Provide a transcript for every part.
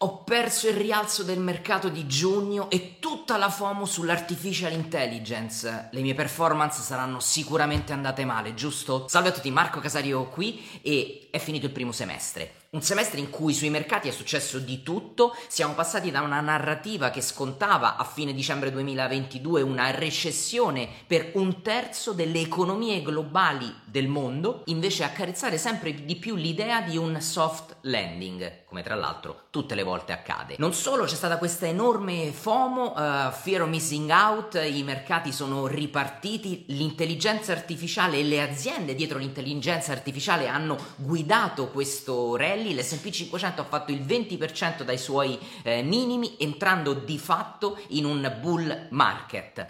Ho perso il rialzo del mercato di giugno e tutta la FOMO sull'artificial intelligence. Le mie performance saranno sicuramente andate male, giusto? Salve a tutti, Marco Casario qui e è finito il primo semestre. Un semestre in cui sui mercati è successo di tutto, siamo passati da una narrativa che scontava a fine dicembre 2022 una recessione per un terzo delle economie globali del mondo, invece a carezzare sempre di più l'idea di un soft landing, come tra l'altro tutte le volte accade. Non solo c'è stata questa enorme FOMO, uh, fear of missing out, i mercati sono ripartiti, l'intelligenza artificiale e le aziende dietro l'intelligenza artificiale hanno guidato questo rally rally, l'S&P 500 ha fatto il 20% dai suoi eh, minimi entrando di fatto in un bull market.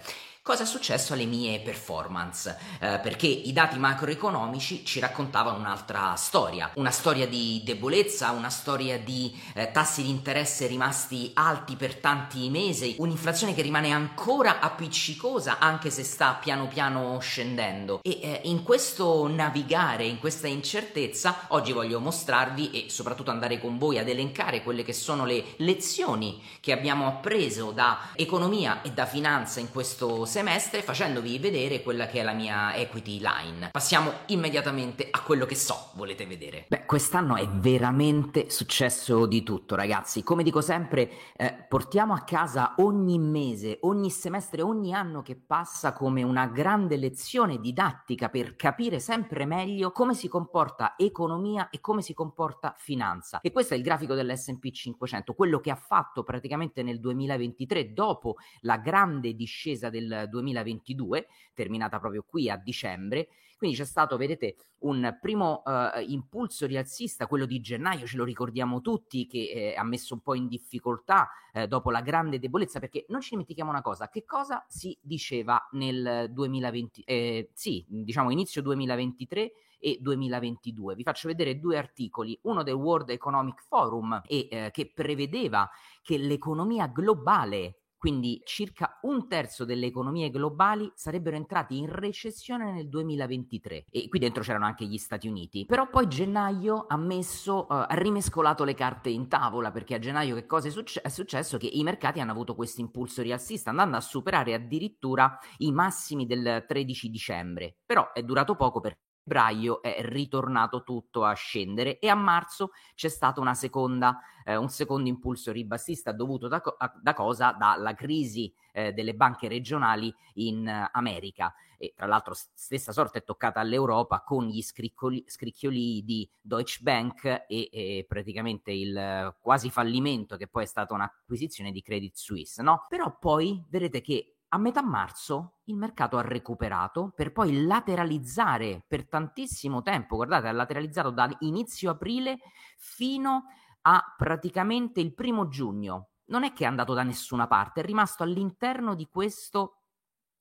Cosa è successo alle mie performance? Eh, perché i dati macroeconomici ci raccontavano un'altra storia, una storia di debolezza, una storia di eh, tassi di interesse rimasti alti per tanti mesi, un'inflazione che rimane ancora appiccicosa anche se sta piano piano scendendo. E eh, in questo navigare, in questa incertezza, oggi voglio mostrarvi e soprattutto andare con voi ad elencare quelle che sono le lezioni che abbiamo appreso da economia e da finanza in questo semestre semestre facendovi vedere quella che è la mia equity line. Passiamo immediatamente a quello che so volete vedere. Beh, quest'anno è veramente successo di tutto, ragazzi. Come dico sempre, eh, portiamo a casa ogni mese, ogni semestre, ogni anno che passa come una grande lezione didattica per capire sempre meglio come si comporta economia e come si comporta finanza. E questo è il grafico dell'S&P 500, quello che ha fatto praticamente nel 2023 dopo la grande discesa del 2022, terminata proprio qui a dicembre. Quindi c'è stato, vedete, un primo uh, impulso rialzista, quello di gennaio, ce lo ricordiamo tutti, che eh, ha messo un po' in difficoltà eh, dopo la grande debolezza, perché non ci dimentichiamo una cosa, che cosa si diceva nel 2020, eh, sì, diciamo inizio 2023 e 2022. Vi faccio vedere due articoli, uno del World Economic Forum e, eh, che prevedeva che l'economia globale quindi circa un terzo delle economie globali sarebbero entrati in recessione nel 2023 e qui dentro c'erano anche gli Stati Uniti. Però poi gennaio ha messo, uh, ha rimescolato le carte in tavola perché a gennaio che cosa è, succe- è successo? Che i mercati hanno avuto questo impulso rialzista andando a superare addirittura i massimi del 13 dicembre. Però è durato poco perché febbraio è ritornato tutto a scendere e a marzo c'è stato seconda, eh, un secondo impulso ribassista dovuto da, da cosa? Dalla crisi eh, delle banche regionali in uh, America. E tra l'altro stessa sorte è toccata all'Europa con gli scricchioli, di Deutsche Bank e, e praticamente il uh, quasi fallimento che poi è stata un'acquisizione di Credit Suisse, no? Però poi vedete che a metà marzo il mercato ha recuperato per poi lateralizzare per tantissimo tempo, guardate, ha lateralizzato da inizio aprile fino a praticamente il primo giugno. Non è che è andato da nessuna parte, è rimasto all'interno di questo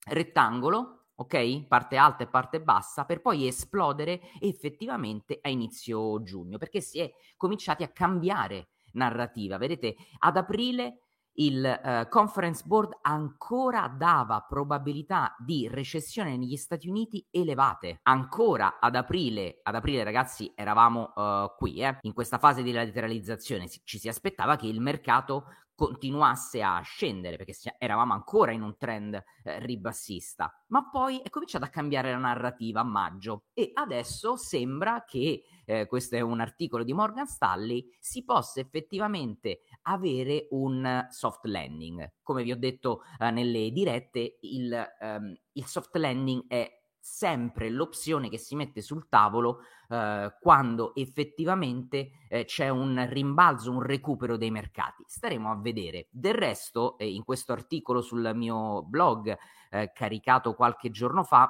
rettangolo, ok? Parte alta e parte bassa, per poi esplodere effettivamente a inizio giugno, perché si è cominciati a cambiare narrativa. Vedete, ad aprile il uh, conference board ancora dava probabilità di recessione negli Stati Uniti elevate. Ancora ad aprile, ad aprile ragazzi eravamo uh, qui, eh, in questa fase di lateralizzazione, ci si aspettava che il mercato continuasse a scendere perché eravamo ancora in un trend eh, ribassista, ma poi è cominciata a cambiare la narrativa a maggio e adesso sembra che, eh, questo è un articolo di Morgan Stanley, si possa effettivamente avere un soft landing. Come vi ho detto eh, nelle dirette, il, um, il soft landing è sempre l'opzione che si mette sul tavolo eh, quando effettivamente eh, c'è un rimbalzo, un recupero dei mercati. Staremo a vedere. Del resto, eh, in questo articolo sul mio blog eh, caricato qualche giorno fa,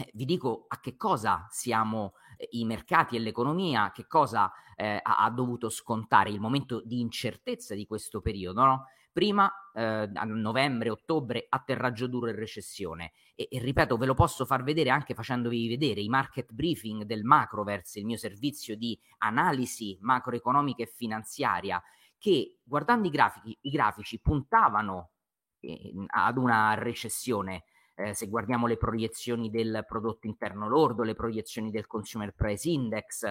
eh, vi dico a che cosa siamo eh, i mercati e l'economia, che cosa ha, ha, dovuto scontare il momento di incertezza di questo periodo, no? prima eh, a novembre, ottobre, atterraggio duro e recessione. E, e, ripeto, ve lo posso far vedere anche facendovi vedere i market briefing del Macroverse, il mio servizio di analisi macroeconomica e finanziaria, che guardando i, grafici, i grafici puntavano eh, ad una recessione. Eh, se guardiamo le proiezioni del prodotto interno lordo, le proiezioni del consumer price index,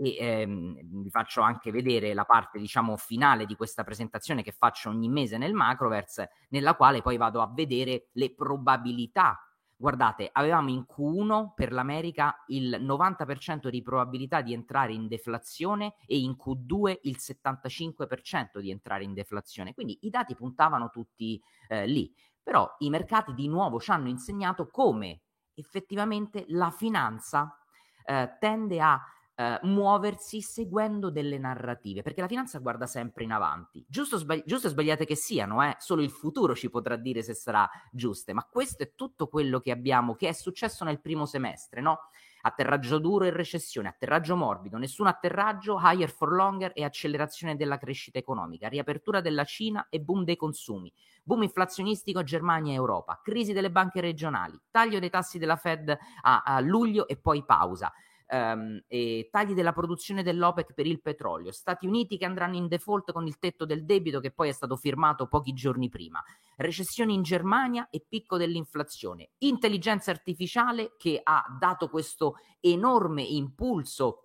e ehm, vi faccio anche vedere la parte diciamo finale di questa presentazione che faccio ogni mese nel Macroverse nella quale poi vado a vedere le probabilità Guardate, avevamo in Q1 per l'America il 90% di probabilità di entrare in deflazione e in Q2 il 75% di entrare in deflazione. Quindi i dati puntavano tutti eh, lì. Però i mercati di nuovo ci hanno insegnato come effettivamente la finanza eh, tende a eh, muoversi seguendo delle narrative, perché la finanza guarda sempre in avanti. Giusto, sbagli- giusto e sbagliate che siano, eh? solo il futuro ci potrà dire se sarà giuste, ma questo è tutto quello che abbiamo, che è successo nel primo semestre, no? Atterraggio duro e recessione, atterraggio morbido, nessun atterraggio, higher for longer e accelerazione della crescita economica, riapertura della Cina e boom dei consumi, boom inflazionistico a Germania e Europa, crisi delle banche regionali, taglio dei tassi della Fed a, a luglio e poi pausa, ehm, tagli della produzione dell'OPEC per il petrolio, Stati Uniti che andranno in default con il tetto del debito che poi è stato firmato pochi giorni prima, recessione in Germania e picco dell'inflazione, intelligenza artificiale che ha dato questo enorme impulso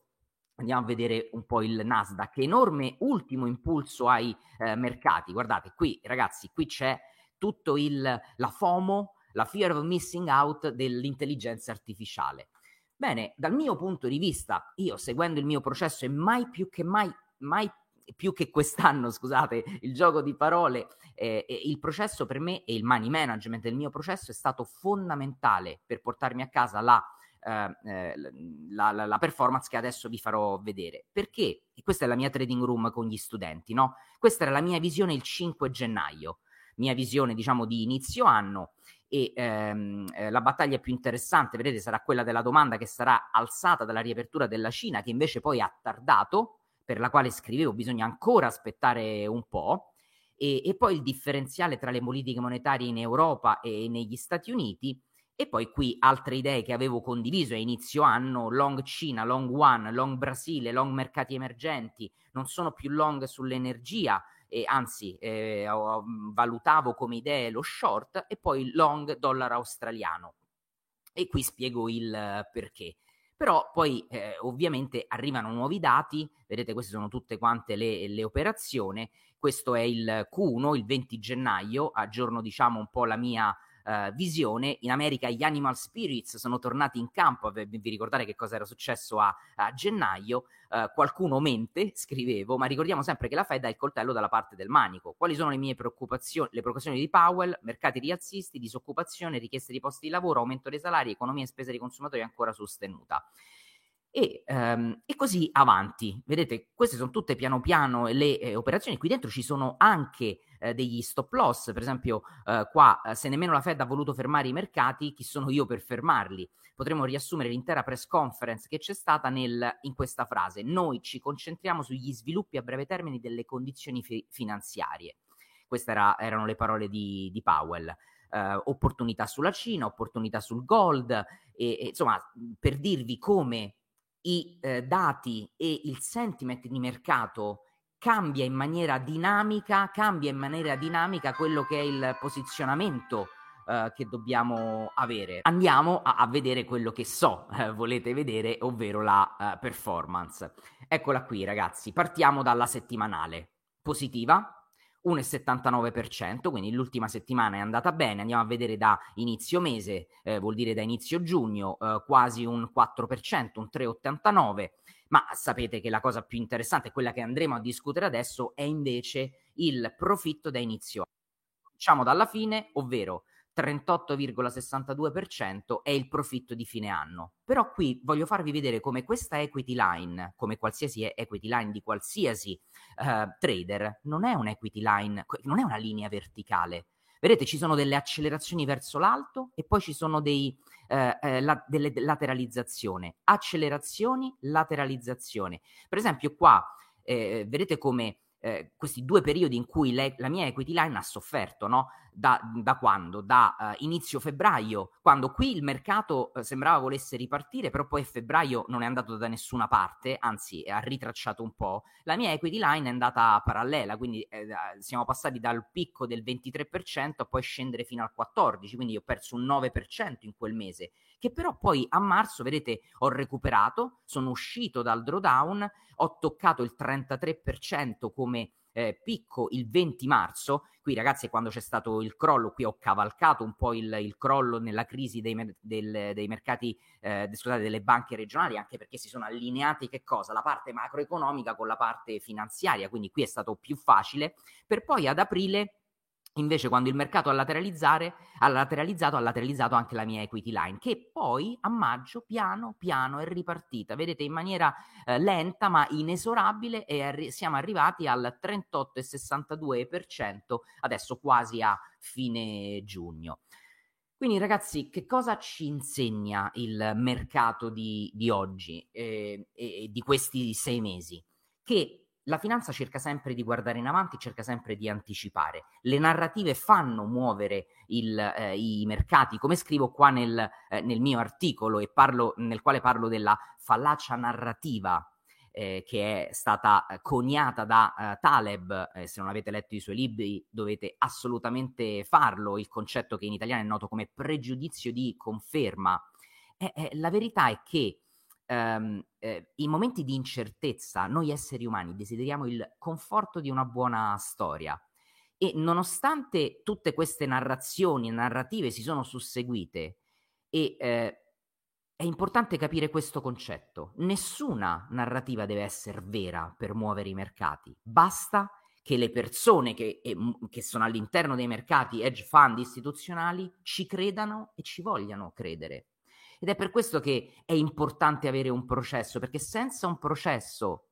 Andiamo a vedere un po' il Nasdaq, enorme ultimo impulso ai eh, mercati. Guardate, qui ragazzi, qui c'è tutto il la FOMO, la fear of missing out dell'intelligenza artificiale. Bene, dal mio punto di vista, io seguendo il mio processo e mai più che mai, mai più che quest'anno, scusate, il gioco di parole, eh, il processo per me e il money management del mio processo è stato fondamentale per portarmi a casa la, eh, eh la, la, la, performance che adesso vi farò vedere. Perché? E questa è la mia trading room con gli studenti, no? Questa era la mia visione il 5 gennaio, mia visione diciamo di inizio anno e ehm, eh, la battaglia più interessante, vedete, sarà quella della domanda che sarà alzata dalla riapertura della Cina, che invece poi ha tardato, per la quale scrivevo bisogna ancora aspettare un po', e, e poi il differenziale tra le politiche monetarie in Europa e negli Stati Uniti, e poi qui altre idee che avevo condiviso a inizio anno, long Cina, long One, long Brasile, long mercati emergenti, non sono più long sull'energia, e anzi eh, valutavo come idee lo short e poi long dollaro australiano. E qui spiego il perché. Però poi eh, ovviamente arrivano nuovi dati, vedete queste sono tutte quante le, le operazioni, questo è il Q1, il 20 gennaio, aggiorno diciamo un po' la mia uh, visione. In America gli Animal Spirits sono tornati in campo, vi, ricordate che cosa era successo a, a gennaio? Uh, qualcuno mente, scrivevo, ma ricordiamo sempre che la Fed ha il coltello dalla parte del manico. Quali sono le mie preoccupazioni? Le preoccupazioni di Powell, mercati rialzisti, disoccupazione, richieste di posti di lavoro, aumento dei salari, economia e spesa dei consumatori ancora sostenuta. E, um, e, così avanti. Vedete, queste sono tutte piano piano le eh, operazioni. Qui dentro ci sono anche eh, degli stop loss, per esempio eh, qua eh, se nemmeno la Fed ha voluto fermare i mercati, chi sono io per fermarli? Potremmo riassumere l'intera press conference che c'è stata nel, in questa frase. Noi ci concentriamo sugli sviluppi a breve termine delle condizioni fi- finanziarie. Queste era, erano le parole di, di Powell. Uh, opportunità sulla Cina, opportunità sul gold, e, e, insomma, per dirvi come i eh, dati e il sentiment di mercato cambia in maniera dinamica, cambia in maniera dinamica quello che è il posizionamento eh, che dobbiamo avere. Andiamo a, a vedere quello che so eh, volete vedere, ovvero la eh, performance. Eccola qui ragazzi, partiamo dalla settimanale. Positiva, 1,79%, quindi l'ultima settimana è andata bene, andiamo a vedere da inizio mese, eh, vuol dire da inizio giugno, eh, quasi un 4%, un 3,89%, ma sapete che la cosa più interessante, quella che andremo a discutere adesso, è invece il profitto da inizio. Diciamo dalla fine, ovvero 38,62% è il profitto di fine anno. Però qui voglio farvi vedere come questa equity line, come qualsiasi equity line di qualsiasi uh, trader, non è un equity line, non è una linea verticale. Vedete, ci sono delle accelerazioni verso l'alto e poi ci sono dei, eh, eh, la, delle lateralizzazioni. Accelerazioni, lateralizzazione. Per esempio qua, eh, vedete come eh, questi due periodi in cui le, la mia equity line ha sofferto, no? Da, da quando? Da uh, inizio febbraio, quando qui il mercato uh, sembrava volesse ripartire, però poi febbraio non è andato da nessuna parte, anzi ha ritracciato un po'. La mia equity line è andata parallela, quindi eh, siamo passati dal picco del 23% a poi scendere fino al 14%, quindi ho perso un 9% in quel mese, che però poi a marzo, vedete, ho recuperato, sono uscito dal drawdown, ho toccato il 33% come eh, picco il 20 marzo. Qui, ragazzi, quando c'è stato il crollo, qui ho cavalcato un po' il, il crollo nella crisi dei, del, dei mercati, eh, scusate, delle banche regionali, anche perché si sono allineati che cosa? La parte macroeconomica con la parte finanziaria. Quindi qui è stato più facile. Per poi ad aprile Invece, quando il mercato ha, ha lateralizzato, ha lateralizzato anche la mia equity line, che poi a maggio piano piano è ripartita, vedete, in maniera eh, lenta ma inesorabile, arri- siamo arrivati al 38,62%, adesso quasi a fine giugno. Quindi, ragazzi, che cosa ci insegna il mercato di, di oggi eh, e di questi sei mesi? Che la finanza cerca sempre di guardare in avanti, cerca sempre di anticipare. Le narrative fanno muovere il, eh, i mercati, come scrivo qua nel, eh, nel mio articolo parlo, nel quale parlo della fallacia narrativa eh, che è stata eh, coniata da uh, Taleb, eh, se non avete letto i suoi libri dovete assolutamente farlo, il concetto che in italiano è noto come pregiudizio di conferma. Eh, la verità è che ehm, eh, in momenti di incertezza noi esseri umani desideriamo il conforto di una buona storia e nonostante tutte queste narrazioni, narrative si sono susseguite e eh, è importante capire questo concetto. Nessuna narrativa deve essere vera per muovere i mercati, basta che le persone che, che, sono all'interno dei mercati, hedge fund istituzionali, ci credano e ci vogliano credere. Ed è per questo che è importante avere un processo, perché senza un processo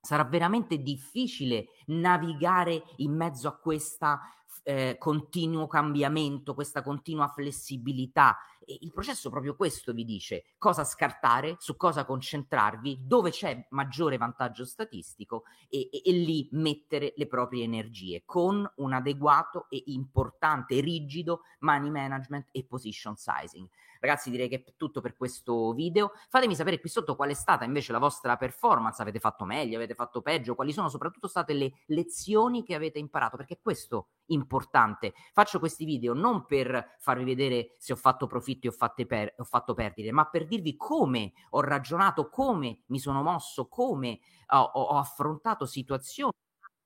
sarà veramente difficile navigare in mezzo a questo eh, continuo cambiamento, questa continua flessibilità. E il processo proprio questo vi dice cosa scartare, su cosa concentrarvi, dove c'è maggiore vantaggio statistico e, e, e lì mettere le proprie energie con un adeguato e importante, rigido money management e position sizing. Ragazzi, direi che è tutto per questo video. Fatemi sapere qui sotto qual è stata invece la vostra performance. Avete fatto meglio, avete fatto peggio? Quali sono soprattutto state le lezioni che avete imparato? Perché questo è importante. Faccio questi video non per farvi vedere se ho fatto profitti o per- ho fatto perdite, ma per dirvi come ho ragionato, come mi sono mosso, come ho, ho affrontato situazioni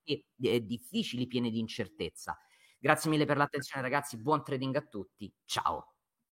eh, difficili, piene di incertezza. Grazie mille per l'attenzione ragazzi, buon trading a tutti, ciao!